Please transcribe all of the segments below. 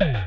Yeah.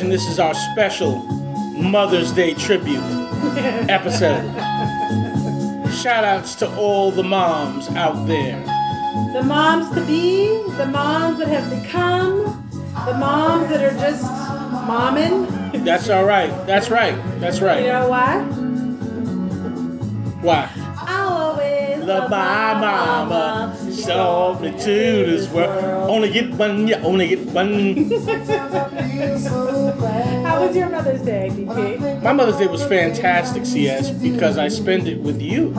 imagine this is our special Mother's Day tribute episode. Shout outs to all the moms out there. The moms to be, the moms that have become, the moms that are just momming. That's all right. That's right. That's right. You know why? Why? Love my mama. Show me to this world. Only get one, you only get one. How was your Mother's Day, DP? My Mother's Day was fantastic, CS, because I spent it with you.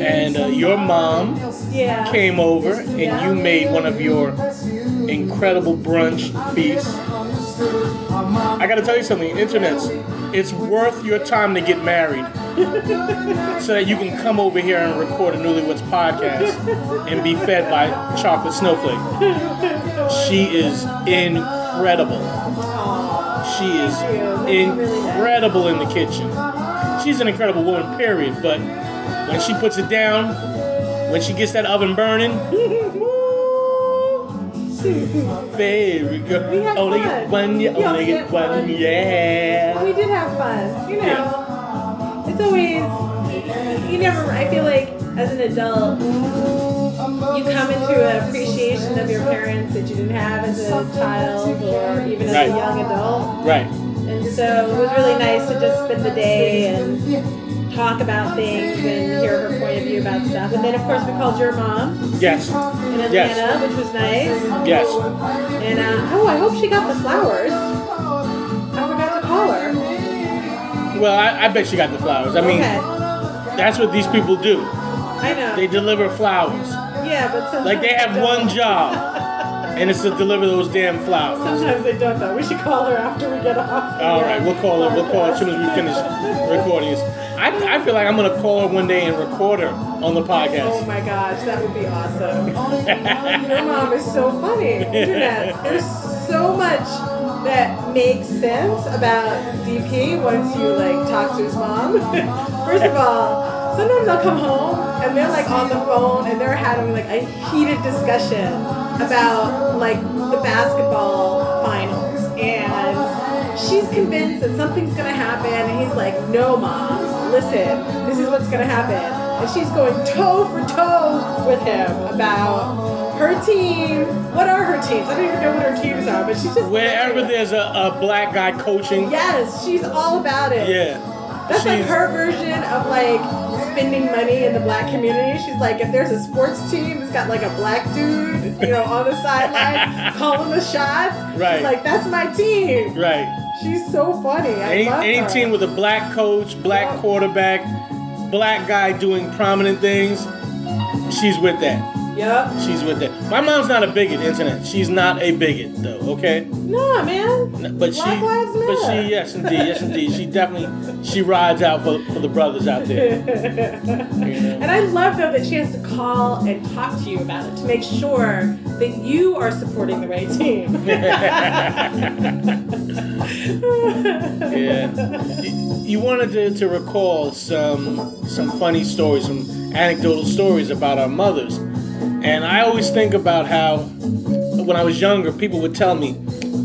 And uh, your mom Yeah. came over and you made one of your incredible brunch feasts. I gotta tell you something, internets, it's worth your time to get married so that you can come over here and record a Newlyweds podcast and be fed by Chocolate Snowflake. She is incredible. She is incredible in the kitchen. She's an incredible woman, period. But when she puts it down, when she gets that oven burning, very good. We had Only fun. get one, you only get one, fun. yeah. We did have fun. You know, it's always, you never, I feel like as an adult, you come into an appreciation of your parents that you didn't have as a child or even as Right. a young adult. Right. And so it was really nice to just spend the day and talk about things and hear her point of view about stuff. And then, of course, we called your mom Yes. in Atlanta, Yes. which was nice. Yes. And uh, oh, I hope she got the flowers. I forgot to call her. Well, I, I bet she got the flowers. I mean, okay, that's what these people do. I know. They deliver flowers. yeah, but sometimes Like they have don't. one job, and it's to deliver those damn flowers. Sometimes they don't though. We should call her after we get off. All right, we'll call her. We'll call her as soon as we finish recording this. I, I feel like I'm gonna call her one day and record her on the podcast. Oh my gosh, that would be awesome. Oh, your mom is so funny. Internet. There's so much that makes sense about DP once you like talk to his mom. First of all, sometimes I'll come home and they're like on the phone and they're having like a heated discussion about like the basketball finals and she's convinced that something's gonna happen and he's like, no mom, listen, this is what's gonna happen. And she's going toe for toe with him about her team. What are her teams? I don't even know what her teams are, but she's just Wherever there's a, a black guy coaching, Yes, she's all about it. yeah, That's like her version of like spending money in the black community. She's like, if there's a sports team that's got like a black dude, you know, on the sideline calling the shots, Right. she's like, that's my team. right. She's so funny. I Any, love any team with a black coach, black Yeah. quarterback, black guy doing prominent things, she's with that. Yep. She's with that. My mom's not a bigot, internet. She's not a bigot, though. Okay. No, man. But she, but she, yes, indeed, yes, indeed. She definitely, she rides out for, for the brothers out there. And I love though that she has to call and talk to you about it to make sure that you are supporting the right team. Yeah. You, you wanted to, to recall some some funny stories, some anecdotal stories about our mothers, and I always think about how when I was younger, people would tell me,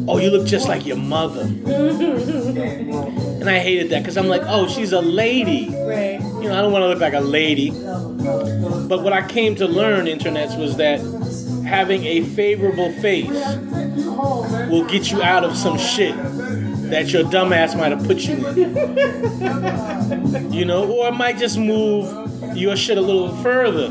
"Oh, you look just like your mother," and I hated that because I'm like, "Oh, she's a lady." right. You know, I don't want to look like a lady. But what I came to learn, internets, was that having a favorable face will get you out of some shit that your dumbass might have put you in. you know, or it might just move your shit a little further.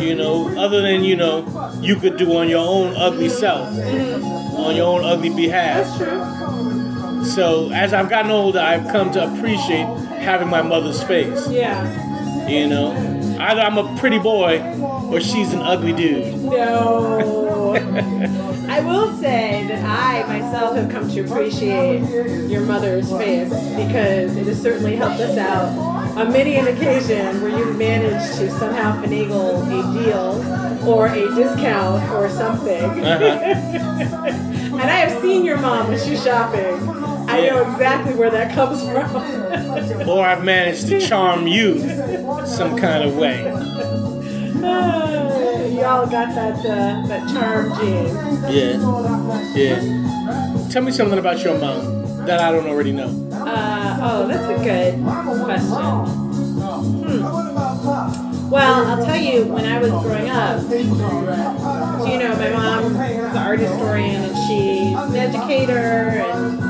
You know, other than you know, you could do on your own ugly self, mm-hmm. on your own ugly behalf. That's true. So as I've gotten older, I've come to appreciate having my mother's face. Yeah. You know, either I'm a pretty boy or she's an ugly dude. No. I will say that I myself have come to appreciate your mother's face because it has certainly helped us out on many an occasion where you've managed to somehow finagle a deal or a discount or something. Uh-huh. and I have seen your mom when she's shopping. I know exactly where that comes from. Or I've managed to charm you some kind of way. Y'all got that uh, that charm gene. Yeah. Yeah. Tell me something about your mom that I don't already know. Uh, oh, that's a good question. Hmm. Well, I'll tell you, when I was growing up, you know, my mom is an art historian and she's an educator, and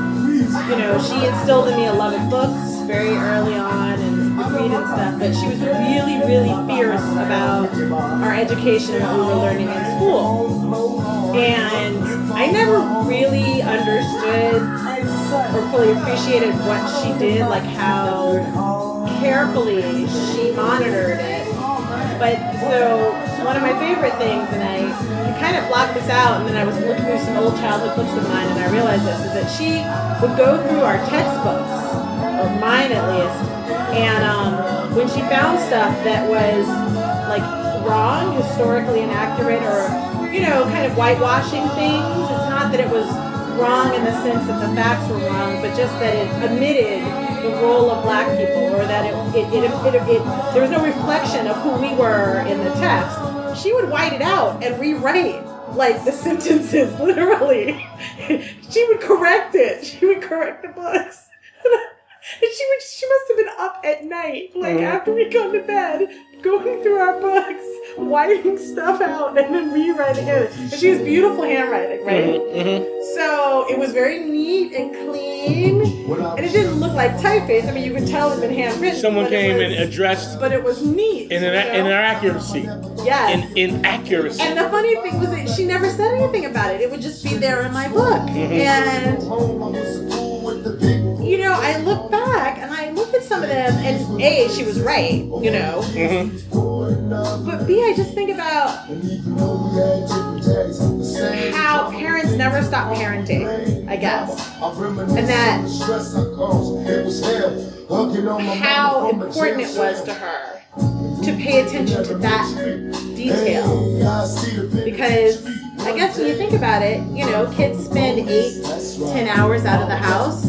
you know, she instilled in me a love of books very early on and read and stuff. But she was really, really fierce about our education and what we were learning in school. And I never really understood or fully appreciated what she did, like how carefully she monitored it. But so one of my favorite things, and I, kind of blocked this out, and then I was looking through some old childhood books of mine, and I realized this is that she would go through our textbooks, or mine at least, and um, when she found stuff that was like wrong, historically inaccurate, or you know, kind of whitewashing things, it's not that it was wrong in the sense that the facts were wrong, but just that it omitted the role of black people, or that it, it, it, it, it, there was no reflection of who we were in the text. She would white it out and rewrite like the sentences, literally. she would correct it. She would correct the books. And she would she must have been up at night, like Mhm. after we go to bed, going through our books, whiting stuff out and then rewriting it. And she has beautiful handwriting, right? Mm-hmm. So it was very neat and clean. And it didn't look like typeface. I mean you could tell it had been handwritten. Someone came was- and addressed but it was neat. in you know? in inaccuracy. yes. In inaccuracy. And the funny thing was that she never said anything about it. It would just be there in my book. And you know, I look back and I look at some of them, and A, she was right, you know. Mhm. But B, I just think about how parents never stop parenting, I guess. And that how important it was to her to pay attention to that detail. Because I guess when you think about it, you know, kids spend eight, ten hours out of the house,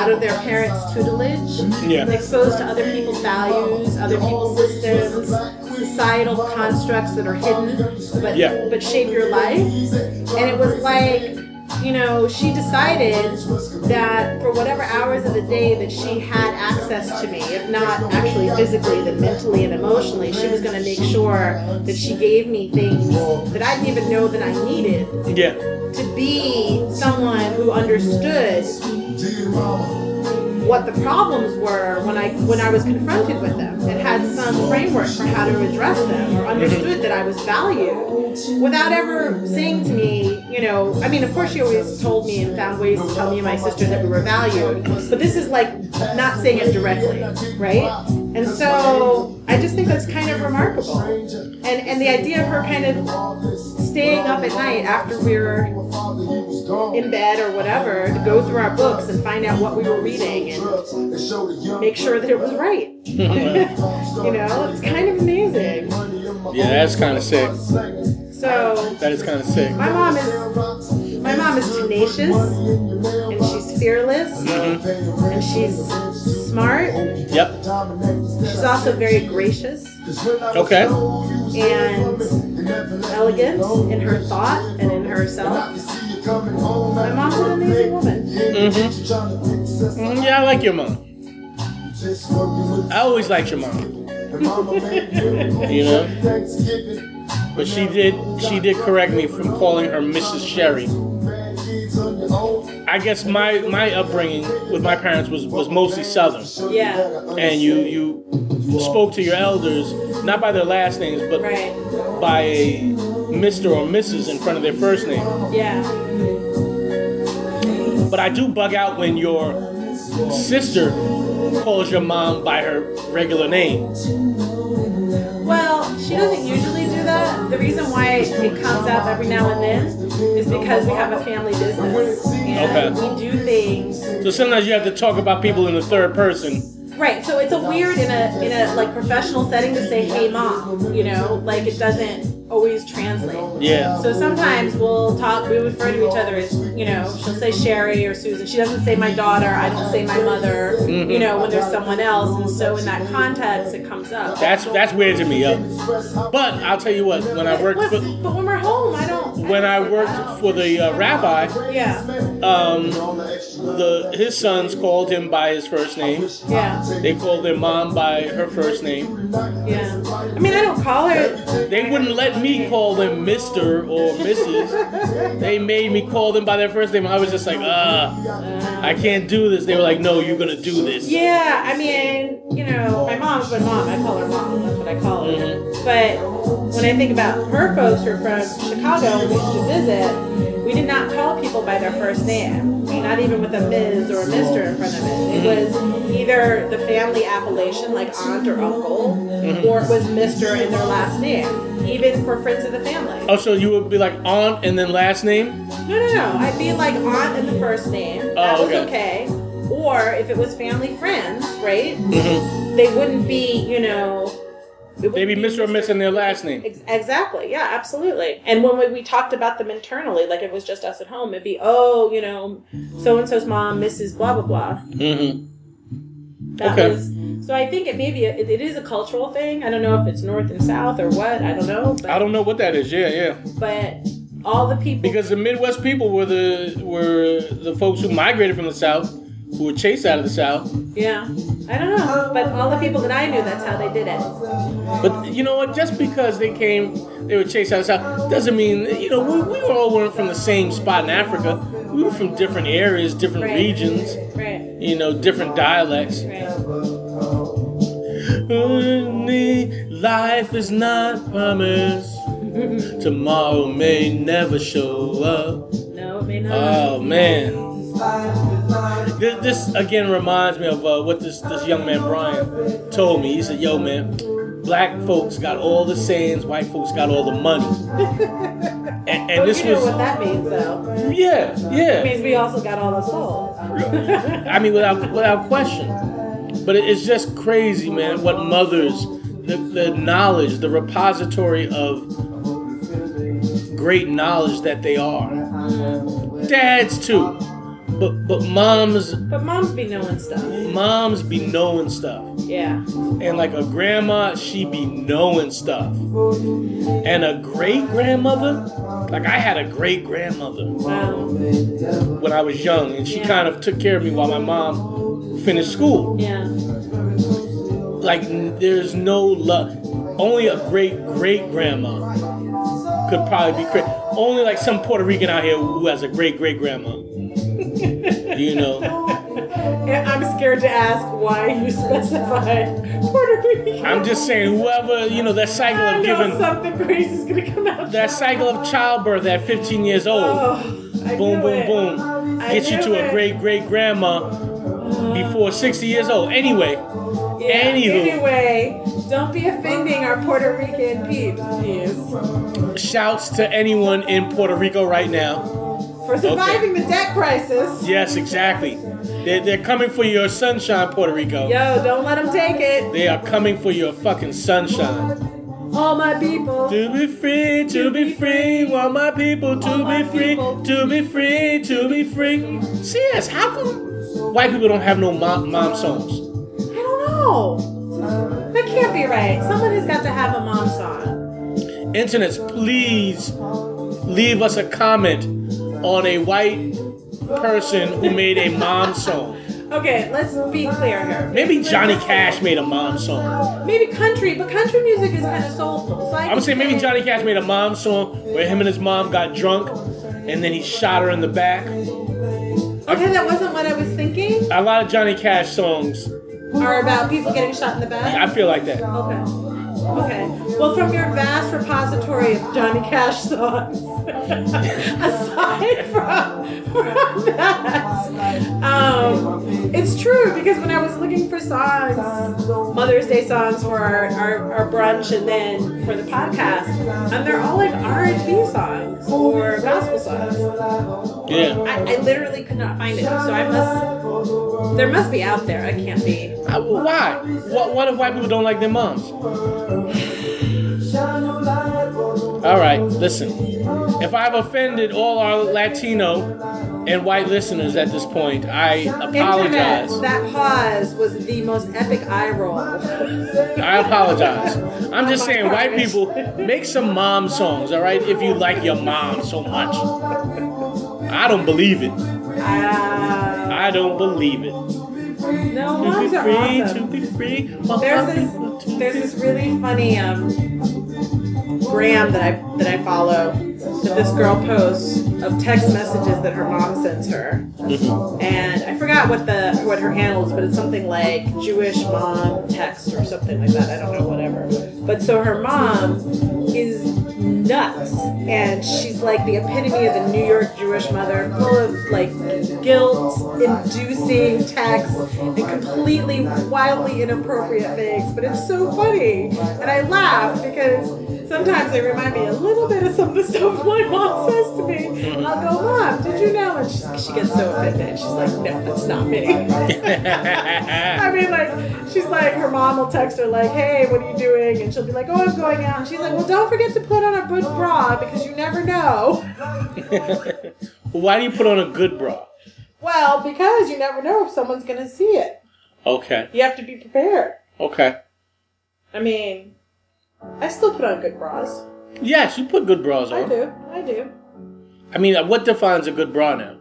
out of their parents' tutelage, Yeah. exposed to other people's values, other people's systems, societal constructs that are hidden but Yeah. but shape your life. And it was like, you know, she decided that for whatever hours of the day that she had access to me, if not actually physically, then mentally and emotionally, she was going to make sure that she gave me things that I didn't even know that I needed Yeah. to be someone who understood what the problems were when I when I was confronted with them and had some framework for how to address them or mm-hmm. understood that I was valued without ever saying to me, you know, I mean, of course she always told me and found ways to tell me and my sister that we were valued, but this is like not saying it directly, right? And so I just think that's kind of remarkable. And and the idea of her kind of staying up at night after we were in bed or whatever to go through our books and find out what we were reading and make sure that it was right. you know, it's kind of amazing. Yeah, that's kind of sick. So That is kind of sick. my mom is my mom is tenacious and she's fearless and she's smart. Yep. She's also very gracious Okay. and elegant in her thought and in herself. My mom's an amazing woman. Mm, yeah, I like your mom. I always liked your mom. You know? But she did she did correct me from calling her Mrs. Sherry. I guess my my upbringing with my parents was was mostly Southern, Yeah. and you you spoke to your elders not by their last names, but Right. by a Mister or Mrs. in front of their first name. Yeah. But I do bug out when your sister calls your mom by her regular name. Well, she doesn't usually that. The reason why it comes up every now and then is because we have a family business and Okay. we do things. So sometimes you have to talk about people in the third person. Right. So it's a weird in a in a like professional setting to say "Hey, mom," you know, like it doesn't always translate. Yeah. So sometimes we'll talk, we refer to each other as, you know, she'll say Sherry or Susan. She doesn't say my daughter, I don't say my mother, you know, when there's someone else. And so in that context, it comes up. That's that's weird to me, yo. But I'll tell you what, when I work. But, for but when we're home, I don't. When I worked for the uh, rabbi, Yeah. um, the his sons called him by his first name. Yeah. They called their mom by her first name. Yeah. I mean, I don't call her. They wouldn't let me call them Mister or Mrs. They made me call them by their first name. I was just like, ah, I can't do this. They were like, no, you're gonna do this. Yeah, I mean, you know, my mom's my mom. I call her mom. That's what I call her. Mhm. But when I think about her folks who are from Chicago and we used to visit, we did not call people by their first name. Not even with a Ms. or a Mr. in front of it. It was either the family appellation, like aunt or uncle, or it was Mr. in their last name. Even for friends of the family. Oh, so you would be like aunt and then last name? No, no, no. I'd be like aunt and the first name. That Oh, was okay. okay. Or if it was family friends, right? Mm-hmm. They wouldn't be, you know. Maybe Mr. or Miss in their last name. Ex- Exactly. Yeah, absolutely. And when we, we talked about them internally, like it was just us at home, it'd be, oh, you know, so and so's mom, Mrs. Blah blah blah. Mm-hmm. That Okay. was. So I think it maybe it, it is a cultural thing. I don't know if it's north and south or what. I don't know. But, I don't know what that is. Yeah, yeah. But all the people. Because the Midwest people were the were the folks who migrated from the South, who were chased out of the South. Yeah, I don't know, but all the people that I knew, that's how they did it. But you know what? Just because they came, they were chased out of the South, doesn't mean you know we, we all weren't from the same spot in Africa. We were from different areas, different Right. regions. Right, You know, different dialects. right. Life is not promised. Tomorrow may never show up. No, it may not. Oh man. This, this again reminds me of uh, what this, this young man Brian told me. He said, "Yo, man, black folks got all the sayings, white folks got all the money." And, and Well, this you know was, what that means, though. yeah, It yeah. means we also got all the soul. I mean, without without question. But it- it's just crazy, man. What mothers, the, the knowledge, the repository of great knowledge that they are. Dads too, but but moms But moms be knowing stuff. moms be knowing stuff, Yeah. and like a grandma, she be knowing stuff, and a great grandmother. Like I had a great grandmother Wow. when I was young, and she Yeah. kind of took care of me while my mom finished school. Yeah. like there's no love. Only a great great grandma could probably be great. Only like some Puerto Rican out here who has a great great grandma. You know, Yeah, I'm scared to ask why you specified Puerto Rican. I'm just saying whoever you know that cycle I of know giving something crazy is gonna come out. that cycle of childbirth at 15 years old. Oh, boom boom it. boom, I gets you knew to a great great grandma before 60 years old. Anyway, Yeah. Anywho. Anyway, don't be offending our Puerto Rican peeps, please. shouts to anyone in Puerto Rico right now. For surviving the debt crisis. Yes, exactly. They're, they're coming for your sunshine, Puerto Rico. Yo, don't let them take it. They are coming for your fucking sunshine. All my people. To be free, to be free, want my people to All my be free, people. to be free, to be free. CS, how come white people don't have no mom, mom songs? I don't know. That can't be right. Someone has got to have a mom song. Internets, please leave us a comment on a white person who made a mom song. Okay, let's be clear here. Maybe Johnny Cash made a mom song. Maybe country, but country music is kind of soulful. So I, I would can say maybe Johnny Cash made a mom song where him and his mom got drunk and then he shot her in the back. Okay, that wasn't what I was thinking. A lot of Johnny Cash songs, Are about people getting shot in the back. I feel like that. Okay. Okay. Well, from your vast repository of Johnny Cash songs, aside from, from that, um, it's true because when I was looking for songs, Mother's Day songs for our, our, our brunch and then for the podcast, and they're all like R&B songs or gospel songs. Yeah. I, I literally could not find it, so I must. There must be out there. I can't be. Uh, why? What, what if white people don't like their moms? All right, listen. If I've offended all our Latino and white listeners at this point, I apologize. Internet, apologize. that pause was the most epic eye roll. I apologize. I'm just saying, white people, make some mom songs, all right? If you like your mom so much. I don't believe it. Uh, I don't believe it. no, To moms are free, to awesome. be free. There's this, there's this really funny um, gram that I that I follow that this girl posts of text messages that her mom sends her, and I forgot what the what her handle is, but it's something like Jewish mom text or something like that. I don't know, whatever. But so her mom is nuts, and she's like the epitome of the New York Jewish mother, full of like guilt-inducing texts and completely wildly inappropriate things. But it's so funny, and I laugh because sometimes they remind me a little bit of some of the stuff my mom says to me. I'll go, Mom, did you know? And she, she gets so offended. She's like, No, that's not me. I mean, like, she's like, her mom will text her, like, hey, what are you doing? And she'll be like, oh, I'm going out. And she's like, well, don't forget to put on a good bra because you never know. Why do you put on a good bra? Well, because you never know if someone's going to see it. Okay, You have to be prepared. okay. I mean, I still put on good bras. Yes, you put good bras on. I do. I do. I mean, what defines a good bra now?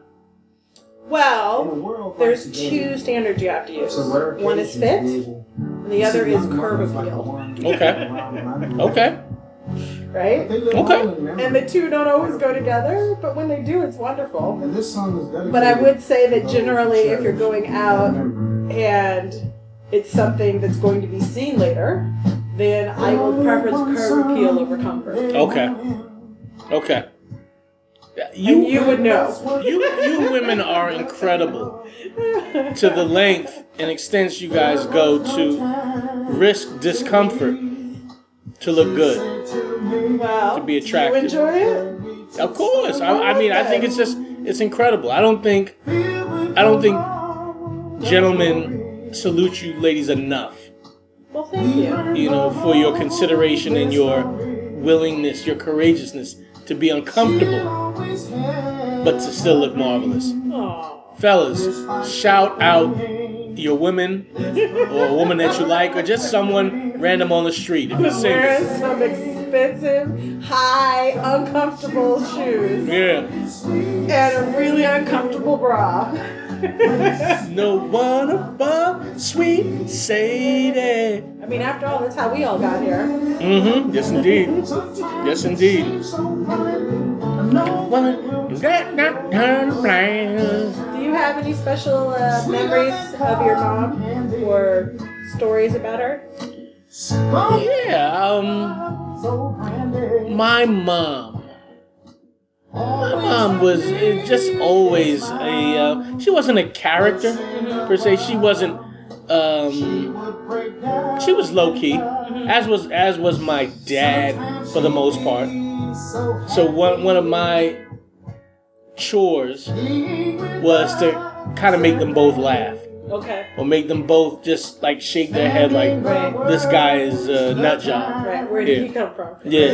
Well, there's two standards you have to use. One is fit, and the other is curb appeal, Okay, okay, right? okay. And the two don't always go together, but when they do, it's wonderful. And this song is dedicated But I would say that generally, if you're going out and it's something that's going to be seen later, then I will preference curb appeal over comfort. Okay. Okay. And You, you would know. you, you women are incredible to the length and extents you guys go to risk discomfort to look good. Well, To be attractive. You enjoy it? Of course. I, I mean, I think it's just, it's incredible. I don't think, I don't think gentlemen salute you ladies enough, Well, thank you. you know, for your consideration and your willingness, your courageousness to be uncomfortable, but to still look marvelous. Fellas, shout out your women or a woman that you like or just someone random on the street. If you're Wearing some expensive, high, uncomfortable shoes Yeah. and a really uncomfortable bra. No one above sweet Sadie. I mean, after all, that's how we all got here. Mm-hmm. Yes, indeed. Yes, indeed. One that blind. Do you have any special uh, memories of your mom or stories about her? Yeah. Um. My mom. My mom was uh, just always a. Uh, she wasn't a character per se. She wasn't. Um, she was low key, as was as was my dad for the most part. So one one of my chores was to kind of make them both laugh Okay. or make them both just like shake their head like Right. this guy is a nut job. Right. Where did Yeah. he come from? Yeah,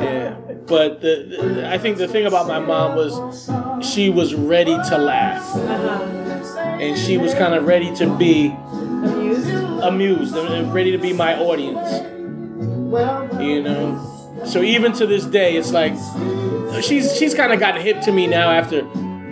yeah. But the, the, I think the thing about my mom was she was ready to laugh, Uh-huh. and she was kind of ready to be Amused? amused and ready to be my audience. You know. So even to this day, it's like she's she's kind of gotten hip to me now after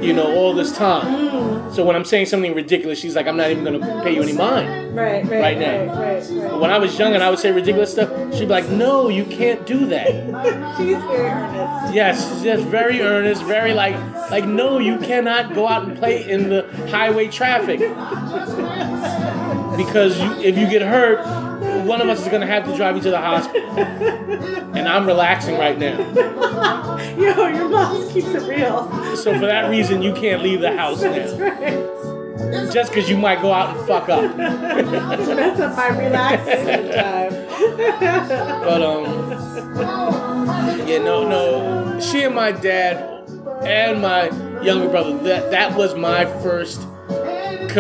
you know all this time. Mm. So when I'm saying something ridiculous, she's like, I'm not even gonna pay you any mind. Right, right, Right now. Right, right, right. When I was young and I would say ridiculous stuff, She'd be like, "No, you can't do that." She's very earnest. Yes, she's just very earnest, very like, like, no, you cannot go out and play in the highway traffic because you, if you get hurt, one of us is gonna have to drive you to the hospital. And I'm relaxing right now, Yo, your mom keeps it real. so for that reason, you can't leave the house That's now, right. just because you might go out and fuck up. That's up my relaxing time. But um, yeah, no, no. She and my dad and my younger brother. That that was my first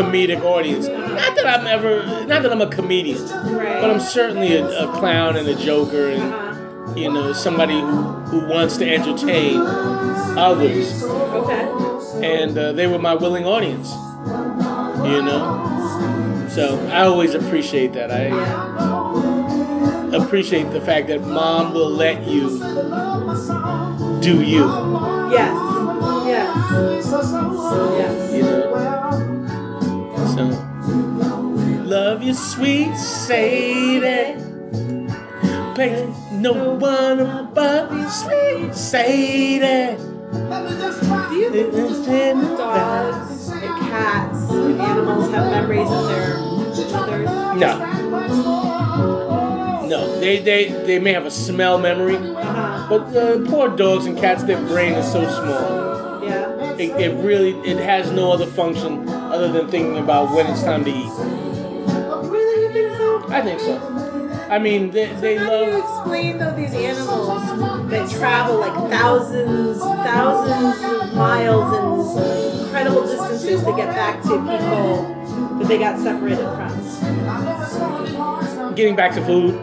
comedic audience. Not that I'm ever, not that I'm a comedian, Right. but I'm certainly a, a clown and a joker and Uh-huh. you know somebody who, who wants to entertain others. Okay. And uh, they were my willing audience. You know, so I always appreciate that. I appreciate the fact that mom will let you do you. Yes. Yes. Yes. You know. Love you, sweet Sadie. Place no one above you, sweet Sadie. Do you think dogs and cats and animals have memories of their mothers? No. No, they, they, they may have a smell memory, Uh-huh. but uh, poor dogs and cats, their brain is so small. Yeah. It, it really it has no other function other than thinking about when it's time to eat. Really, you think so? I think so. I mean, they, they How do you love. explain though these animals that travel like thousands, thousands of miles and incredible distances to get back to people that they got separated from? getting back to food.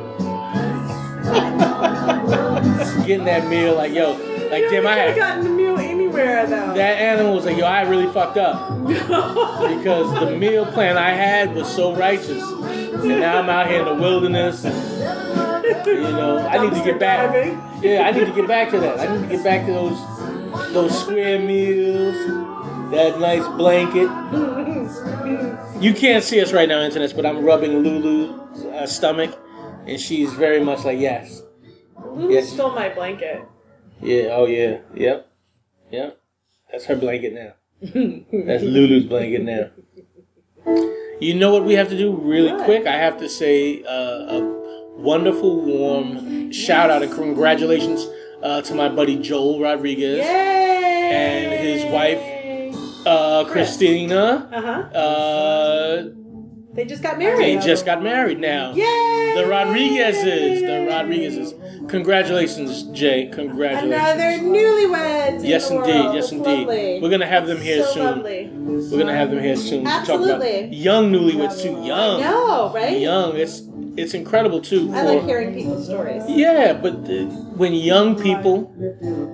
Getting that meal, like yo, like damn, I could have had gotten the meal though. that animal was like yo, I really fucked up because the meal plan I had was so righteous, and now I'm out here in the wilderness, and you know I need to get back. Yeah, I need to get back to that. I need to get back to those those square meals, that nice blanket. You can't see us right now, internet, but I'm rubbing Lulu's uh, stomach, and she's very much like yes. Lulu Yes. stole my blanket. Yeah, oh yeah, yep, yep. That's her blanket now. That's Lulu's blanket now. You know what we have to do really What? quick? I have to say uh, a wonderful, warm shout out and congratulations uh, to my buddy Joel Rodriguez, Yay! And his wife, uh, Christina. Uh huh. Uh, They just got married. they just got married now. Yay! The Rodriguezes. The Rodriguezes. Congratulations, Jay. Congratulations. Another newlyweds. in Yes, the indeed. world. Yes, That's indeed. lovely. We're gonna have them here so soon. Lovely. We're gonna have them here soon to talk Absolutely. about young newlyweds too. Young, No, right? young. It's it's incredible too. For I like hearing people's stories. yeah, but uh, when young people,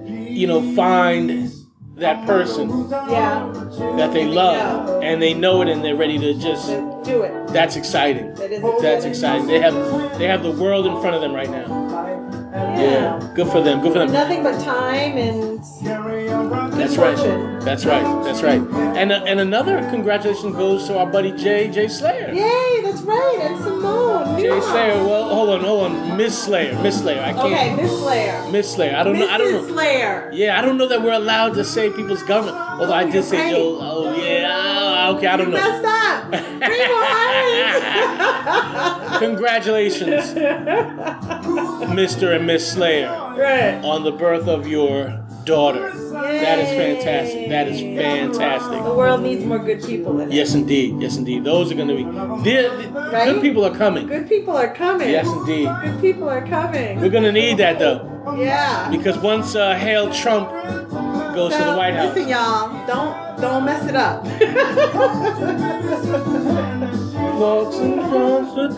you know, find that person Yeah. that they love and they know it and they're ready to just do it. that's exciting. That is That's exciting. exciting. They have they have the world in front of them right now. Yeah, good for them. Good for them. Nothing but time and That's right. That's right. That's right. And uh, and another congratulations goes to our buddy Jay Jay Slayer. Yay, that's right. And Simone. Jay Newman. Slayer. Well, hold on, hold on. Miss Slayer. Miss Slayer. I can't. Okay, Miss Slayer. Miss Slayer. I don't know. I don't Mrs. know. Slayer. Yeah, I don't know that we're allowed to say people's government. Although I did say Right. Joe. Oh yeah. ah, Okay, I don't You know. messed up. Congratulations, Mr. and Miss Slayer, right. on the birth of your daughter. That is fantastic. That is fantastic. The world needs more good people in it. Yes, indeed. Yes, indeed. Those are going to be. they're- Right? Good people are coming. Good people are coming. Yes, indeed. Good people are coming. We're going to need that though, Yeah. because once uh, Hail Trump goes to the White House. Listen, y'all, don't don't mess it up. Walks in front of-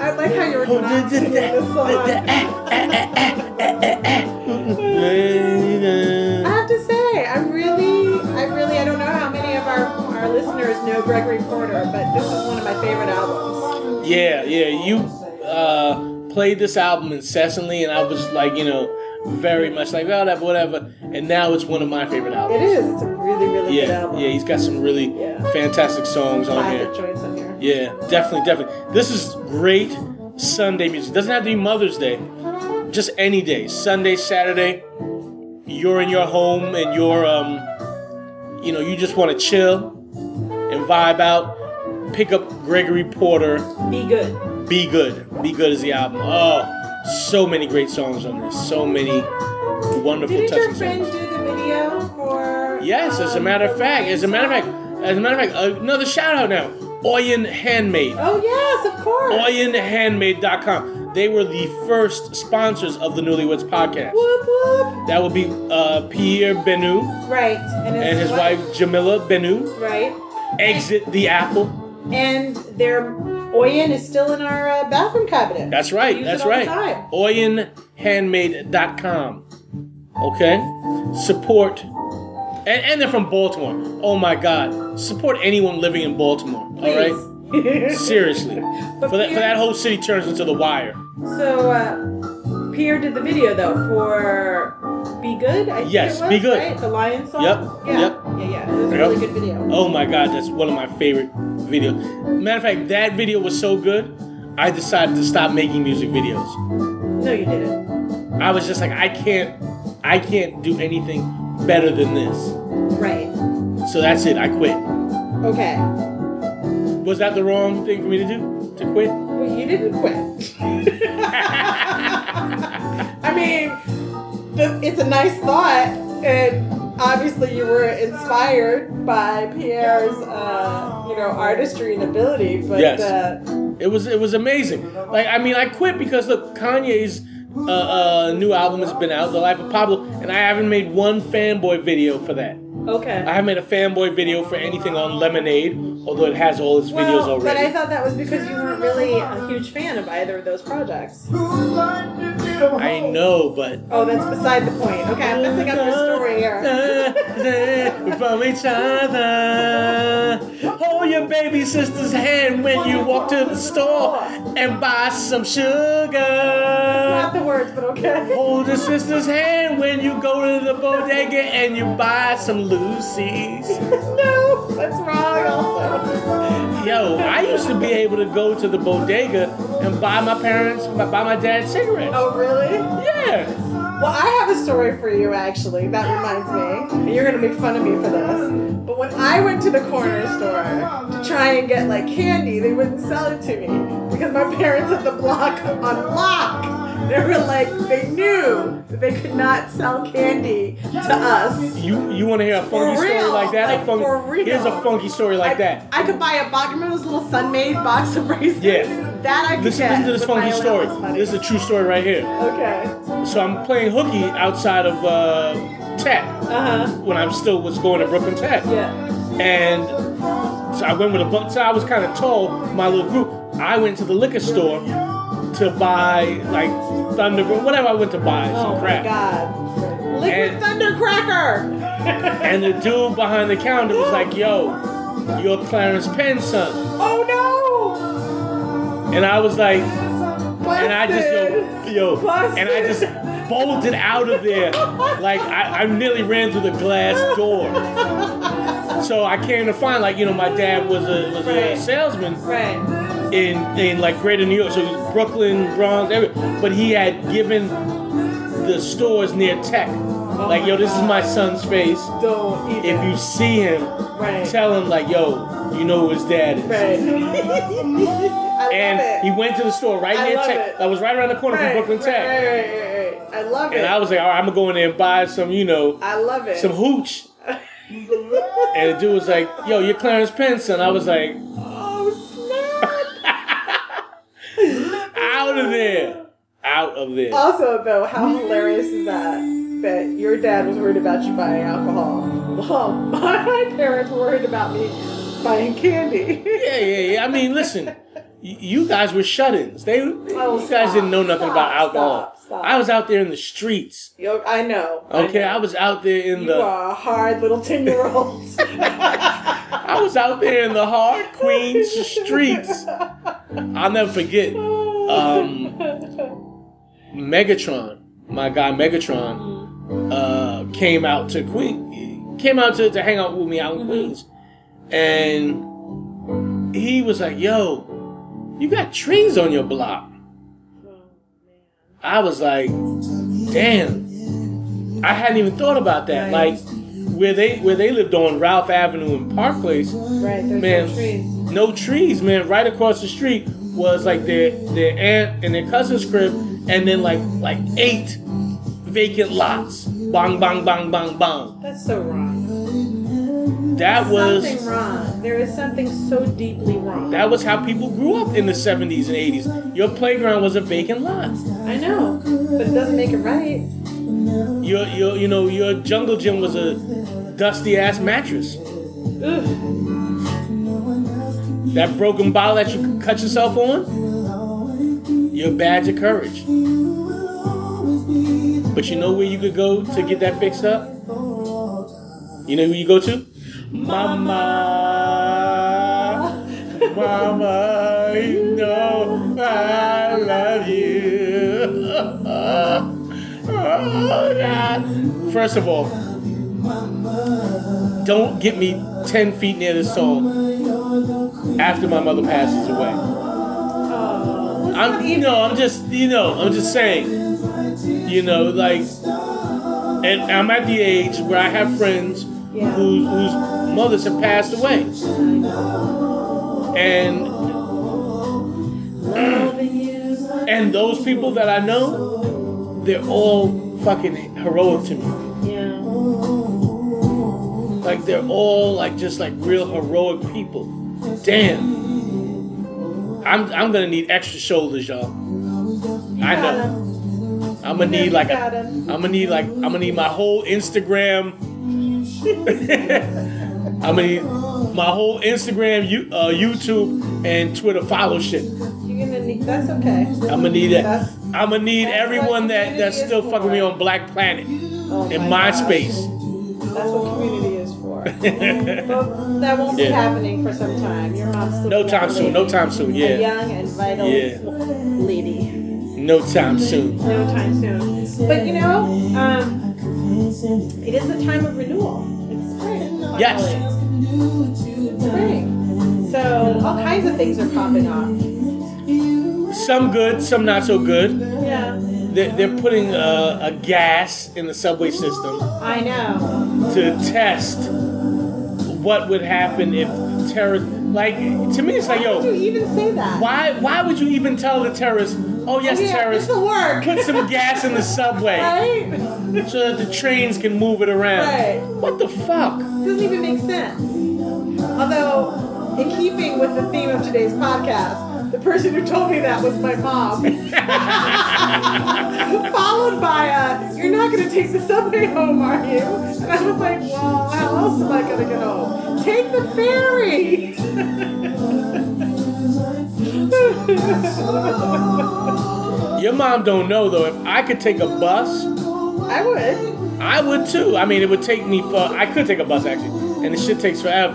I like how you're oh, not singing this song. I have to say, I'm really, I really, I don't know how many of our, our listeners know Gregory Porter, but this is one of my favorite albums. Yeah, yeah. You uh, played this album incessantly, and I was like, you know, very much like, whatever, whatever. And now it's one of my favorite albums. It is. It's a really, really good Yeah, album. yeah. He's got some really Yeah. fantastic songs on here. joints on here. Yeah, definitely, definitely. This is great Sunday music. Doesn't have to be Mother's Day. Just any day. Sunday, Saturday. You're in your home and you're um you know, you just want to chill and vibe out. Pick up Gregory Porter. Be good. Be Good. Be Good is the album. Oh, so many great songs on this. So many wonderful Didn't your touching friend songs. do the video for? Yes, as a um, matter of fact, as a matter of fact, as a matter of fact, another shout out now. Oyin Handmade. Oh yes, of course. OyinHandmade.com. They were the first sponsors of the Newlyweds podcast. Whoop whoop. That would be uh, Pierre Bennu Right, and his, and his wife Jamyla Bennu. Right, Exit the Apple. and their Oyin is still in our uh, bathroom cabinet. That's right. That's right. OyinHandmade.com. Okay? Support. And, and they're from Baltimore. Oh my God. Support anyone living in Baltimore. All right? Seriously. But For that, for that whole city turns into the wire. So uh, Pierre did the video though for "Be Good." I think Yes, it was, Be Good. Right? The Lion song. Yep, Yeah. yep. Yeah, yeah. It was a Yep. really good video. Oh my god, that's one of my favorite videos. Matter of fact, that video was so good, I decided to stop making music videos. No, you didn't. I was just like, I can't, I can't do anything better than this. Right. So that's it. I quit. Okay. Was that the wrong thing for me to do? To quit? Well, you didn't quit. I mean, it's a nice thought, and obviously you were inspired by Pierre's, uh, you know, artistry and ability. But Yes. uh, It was, it was amazing. Like, I mean, I quit because look, Kanye's uh, uh, new album has been out, The Life of Pablo, and I haven't made one fanboy video for that. okay. I haven't made a fanboy video for anything on Lemonade, although it has all his videos well, already. but I thought that was because you weren't really a huge fan of either of those projects. I know, but Oh, that's beside the point. Okay, I'm messing up your story here. from each other. Hold your baby sister's hand when you walk to the store and buy some sugar. Not the words, but okay. Hold your sister's hand when you go to the bodega and you buy some Lucy's. no, that's wrong also. Yo, I used to be able to go to the bodega and buy my parents, buy my dad cigarettes. Oh, really? Yeah. Well, I have a story for you actually. That reminds me. And you're gonna make fun of me for this. But when I went to the corner store to try and get like candy, they wouldn't sell it to me because my parents at the block on lock. They were like, they knew that they could not sell candy to us. You you want to hear a funky story real, like that? Like, a funky, for real. Here's a funky story like I, that. I could buy a box. Remember those little Sun-Maid box of raisins? Yeah. That I Listen, listen to this funky story. This is a true story right here. Okay. So I'm playing hooky outside of uh, Tech Uh huh. when I'm still was going to Brooklyn Tech, Yeah. and so I went with a bunch. So I was kind of tall. My little group. I went to the liquor store to buy like Thunder, whatever I went to buy Oh some my crap. God. Liquid And- Thunder Cracker. And the dude behind the counter was like, "Yo, you're Clarence Penn's son," Oh and I was like. no! and I just Busted. yo, yo, Busted. and I just bolted out of there. Like I, I nearly ran through the glass door. So I came to find, like you know, my dad was a was a salesman Right. in in like Greater New York, so Brooklyn, Bronx, every, but he had given the stores near Tech. Like yo, this is my son's face. Don't. If you see him, Right. tell him like yo, you know who his dad is. Right. I And he went to the store right I near Tech. That was right around the corner right, from Brooklyn right, Tech. Right, right, right. I love it. And I was like, all right, I'm gonna go in there and buy some, you know, I love it. some hooch. And the dude was like, yo, you're Clarence Penn's son. I was like, oh snap! out of there. Out of there. also, though, how hilarious is that? That your dad was worried about you buying alcohol. Well, my parents worried about me buying candy. Yeah, yeah, yeah. I mean, listen, you guys were shut-ins. They, you guys stop, didn't know nothing stop, about alcohol. stop. I was out there in the streets. Yo, I know. Okay, I, I was out there in You the. are a hard little ten year old. I was out there in the hard Queens streets. I'll never forget. Um, Megatron, my guy Megatron, uh, came out to Queen, came out to, to hang out with me out in Queens, and he was like, "Yo, you got trees on your block." I was like, "Damn." I hadn't even thought about that. Like where they where they lived on Ralph Avenue and Park Place, Right, man, no trees. no trees, man. Right across the street was like their their aunt and their cousin's crib, and then like like eight vacant lots. Bang, bang, bang, bang, bang. That's so wrong. That was something wrong. There is something so deeply wrong. that was how people grew up in the 70s and 80s. Your playground was a vacant lot. I know, but it doesn't make it right. Your your you know your jungle gym was a dusty ass mattress. Ugh. That broken bottle that you cut yourself on, your badge of courage. But you know where you could go to get that fixed up? You know who you go to? Mama. Mama, you know I love you. Oh, God. First of all, don't get me 10 feet near this song after my mother passes away. I'm, you know, I'm just, you know, I'm just saying, you know, like, and I'm at the age where I have friends Yeah. whose, whose mothers have passed away, and and those people that I know, they're all fucking heroic to me. Yeah. Like they're all like just like real heroic people. Damn. I'm I'm gonna need extra shoulders, y'all. I know. I'm gonna need like a. I'm gonna need like I'm gonna need my whole Instagram. I'm my whole Instagram, you, uh, YouTube, and Twitter follow shit. You're gonna need. That's okay. I'm gonna need that. That's- I'm gonna need that's everyone what that that's community still is fucking me on Black Planet Oh in my MySpace. gosh. That's what community is for. But that won't be Yeah. happening for some time. Your mom's still No a time young soon. No lady. time soon. A Yeah. young and vital Yeah. lady. No time soon. No time soon. But you know, um, it is a time of renewal. It's spring. Yes. finally. So all kinds of things are popping off. Some good, some not so good. Yeah, They're, they're putting uh, a gas in the subway system I know. to test what would happen if terrorists. Like to me, it's like, Why would you yo, even say that? why why would you even tell the terrorists? Oh yes, Yeah, terrorists, will work. put some gas in the subway Right? so that the trains can move it around. Right. What the fuck? Doesn't even make sense. Although, in keeping with the theme of today's podcast, the person who told me that was my mom. Followed by a, you're not going to take the subway home, are you? And I was like, well, how else am I going to get home? Take the ferry. Your mom don't know though. If I could take a bus, I would. I would too. I mean, it would take me for. I could take a bus actually, and the shit takes forever.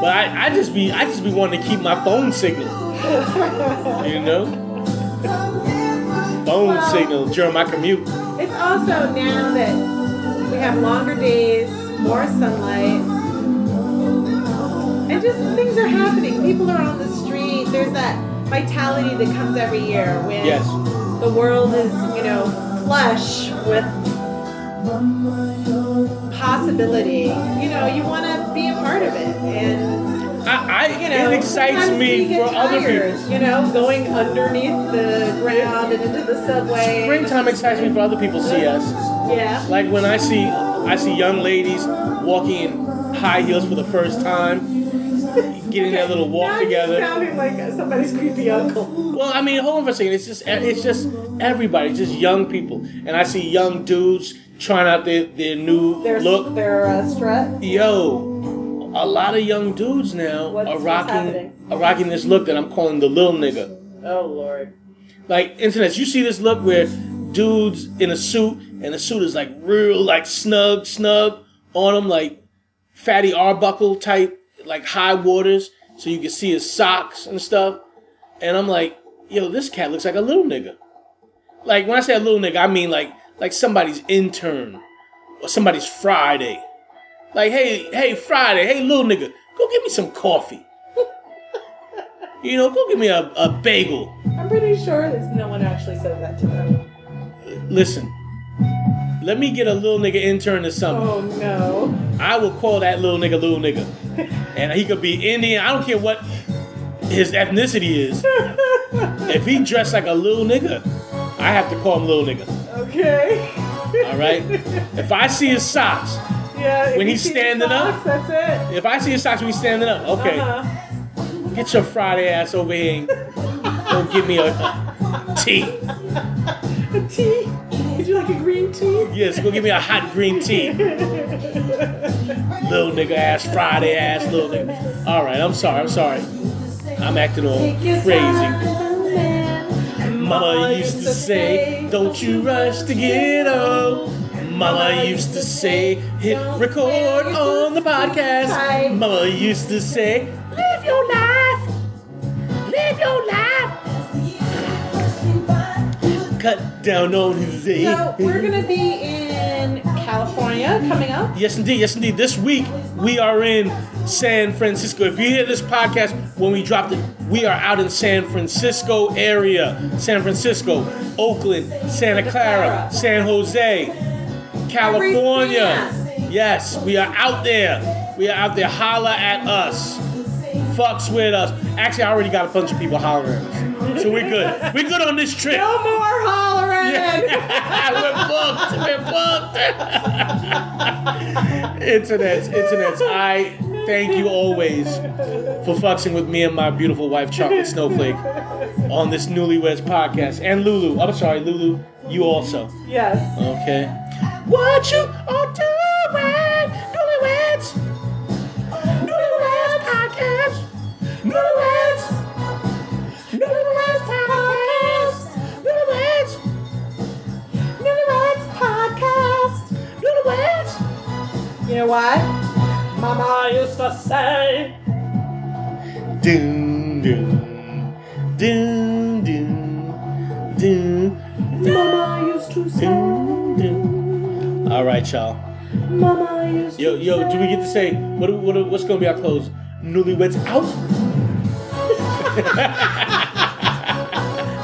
But I, I just be, I just be wanting to keep my phone signal. You know, phone Well- signal during my commute. It's also now that we have longer days, more sunlight, and just things are happening. People are on the street. There's that vitality that comes every year when Yes. the world is, you know, flush with possibility. You know, you want to be a part of it, and I, I you know, it excites me for other people. You know, going underneath the ground and into the subway. Springtime excites me for other people to see us. Yeah. Like when I see, I see young ladies walking in high heels for the first time, getting that little walk Now you're together. sounding like somebody's creepy uncle. Well, I mean, hold on for a second. It's just it's just everybody, it's just young people, and I see young dudes trying out their, their new Their look. their uh, strut. Yo, a lot of young dudes now What's- are rocking happening? are rocking this look that I'm calling the little nigga. Oh lord. Like internet, you see this look where dudes in a suit and the suit is like real like snug, snug on them, like fatty Arbuckle type, like high waters, so you can see his socks and stuff. And I'm like, yo, this cat looks like a little nigga. Like when I say a little nigga, I mean like like somebody's intern or somebody's Friday. Like, hey, hey, Friday, hey, little nigga, go get me some coffee. You know, go give me a, a bagel. I'm pretty sure that no one actually said that to them. Listen, let me get a little nigga intern this summer. Oh no. I will call that little nigga little nigga. And he could be Indian. I don't care what his ethnicity is. If he dressed like a little nigga, I have to call him little nigga. Okay. All right? If I see his socks, Yeah. When he's standing up? That's it. if I see his socks when he's standing up, okay, Uh-huh. get your Friday ass over here and go give me a, a tea. A tea. Would you like a green tea? Yes, go give me a hot green tea. little nigga ass, Friday ass, little nigga. All right, I'm sorry, I'm sorry. I'm acting all crazy. Mama used to say, don't you rush to get old. Mama used to say, hit record on the podcast. Mama used to say, live your life. Live your life. Cut down on his. So we're gonna be in California coming up. Yes, indeed. Yes, indeed. This week we are in San Francisco. If you hear this podcast when we dropped it, we are out in San Francisco area. San Francisco, Oakland, Santa Clara, San Jose, California. Yes, we are out there. We are out there. Holla at us. Fucks with us. Actually, I already got a bunch of people hollering at us. So we're good. We're good on this trip. No more hollering. Yeah. we're booked. We're booked. internets, internets. I thank you always for fucking with me and my beautiful wife, Chocolate Snowflake, on this Newlyweds podcast. And Lulu. I'm sorry, Lulu. You also. Yes. Okay. What you are doing? Newlyweds. Newlyweds You know what? Mama used to say. Doom doom doom doom doom Mama used to say. doom doom. All right, y'all. Mama used to Yo, yo, do we get to say what? what? What's gonna be our close? Newlyweds out.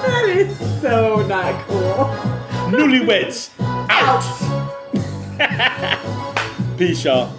That is so not cool. Newlyweds out. Peace, y'all.